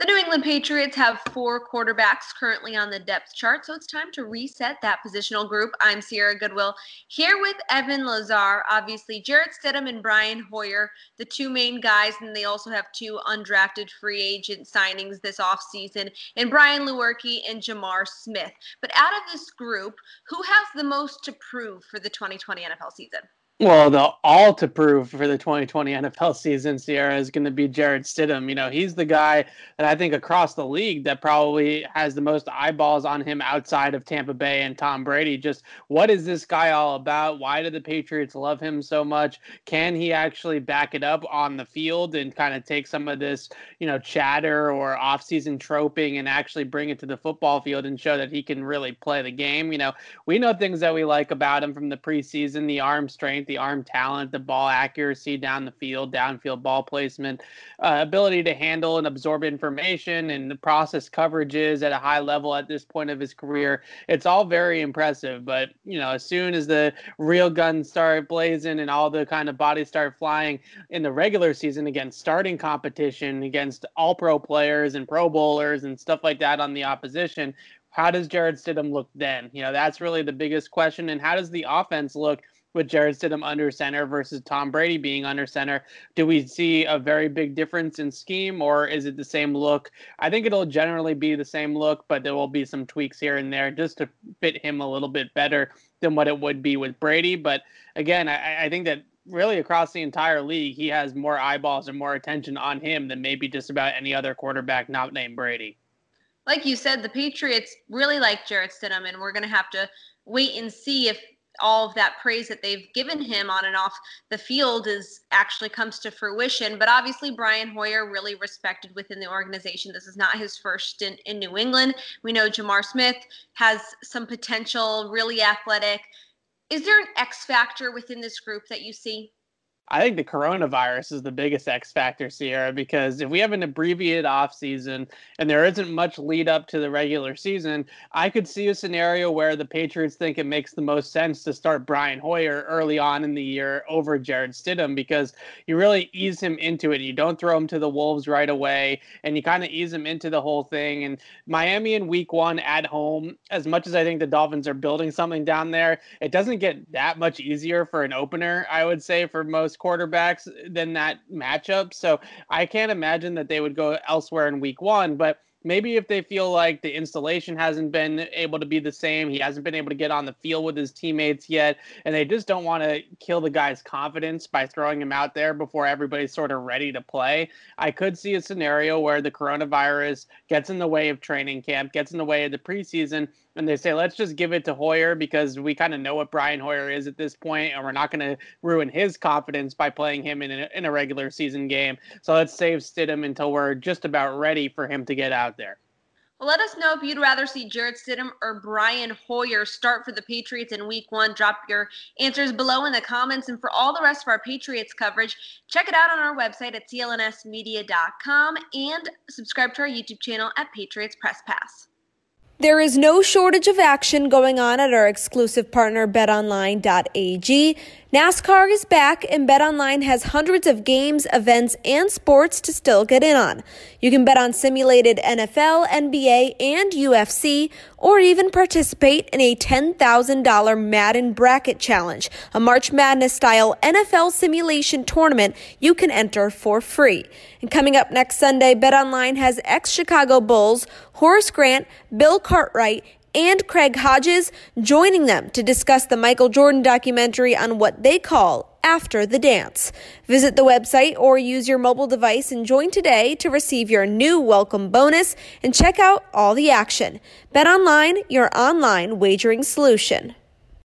The New England Patriots have four quarterbacks currently on the depth chart, so it's time to reset that positional group. I'm Sierra Goodwill here with Evan Lazar. Obviously, Jarrett Stidham and Brian Hoyer, the two main guys, and they also have two undrafted free agent signings this offseason, and Brian Lewerke and J'Mar Smith. But out of this group, who has the most to prove for the 2020 NFL season? Well, the all to prove for the 2020 NFL season, Sierra, is going to be Jarrett Stidham. You know, he's the guy that I think across the league that probably has the most eyeballs on him outside of Tampa Bay and Tom Brady. Just what is this guy all about? Why do the Patriots love him so much? Can he actually back it up on the field and kind of take some of this, you know, chatter or offseason troping and actually bring it to the football field and show that he can really play the game? You know, we know things that we like about him from the preseason, the arm strength arm talent, the ball accuracy down the field, downfield ball placement, uh, ability to handle and absorb information, and the process coverages at a high level at this point of his career. It's all very impressive. But you know, as soon as the real guns start blazing and all the kind of bodies start flying in the regular season against starting competition against all pro players and pro bowlers and stuff like that on the opposition how does Jarrett Stidham look then? You know, that's really the biggest question. And how does the offense look with Jarrett Stidham under center versus Tom Brady being under center. Do we see a very big difference in scheme or is it the same look? I think it'll generally be the same look, but there will be some tweaks here and there just to fit him a little bit better than what it would be with Brady. But again, I, I think that really across the entire league, he has more eyeballs and more attention on him than maybe just about any other quarterback not named Brady. Like you said, the Patriots really like Jarrett Stidham, and we're going to have to wait and see if all of that praise that they've given him on and off the field is actually comes to fruition. But obviously, Brian Hoyer really respected within the organization. This is not his first stint in New England. We know J'Mar Smith has some potential, really athletic. Is there an X factor within this group that you see? I think the coronavirus is the biggest X factor, Sierra, because if we have an abbreviated off season and there isn't much lead up to the regular season, I could see a scenario where the Patriots think it makes the most sense to start Brian Hoyer early on in the year over Jarrett Stidham because you really ease him into it. You don't throw him to the Wolves right away and you kind of ease him into the whole thing. And Miami in week one at home, as much as I think the Dolphins are building something down there, it doesn't get that much easier for an opener, I would say, for most quarterbacks uh, than that matchup. So I can't imagine that they would go elsewhere in week one. But maybe if they feel like the installation hasn't been able to be the same, he hasn't been able to get on the field with his teammates yet, and they just don't want to kill the guy's confidence by throwing him out there before everybody's sort of ready to play. I could see a scenario where the coronavirus gets in the way of training camp, gets in the way of the preseason, and they say, let's just give it to Hoyer because we kind of know what Brian Hoyer is at this point, and we're not going to ruin his confidence by playing him in a, in a regular season game. So let's save Stidham until we're just about ready for him to get out there. Well, let us know if you'd rather see Jarrett Stidham or Brian Hoyer start for the Patriots in week one. Drop your answers below in the comments. And for all the rest of our Patriots coverage, check it out on our website at clnsmedia.com and subscribe to our YouTube channel at Patriots Press Pass. There is no shortage of action going on at our exclusive partner betonline.ag. NASCAR is back and BetOnline has hundreds of games, events, and sports to still get in on. You can bet on simulated NFL, NBA, and UFC, or even participate in a $10,000 Madden Bracket Challenge, a March Madness style NFL simulation tournament you can enter for free. And coming up next Sunday, BetOnline has ex Chicago Bulls, Horace Grant, Bill Cartwright, and Craig Hodges joining them to discuss the Michael Jordan documentary on what they call after the dance. Visit the website or use your mobile device and join today to receive your new welcome bonus and check out all the action. Bet online, your online wagering solution.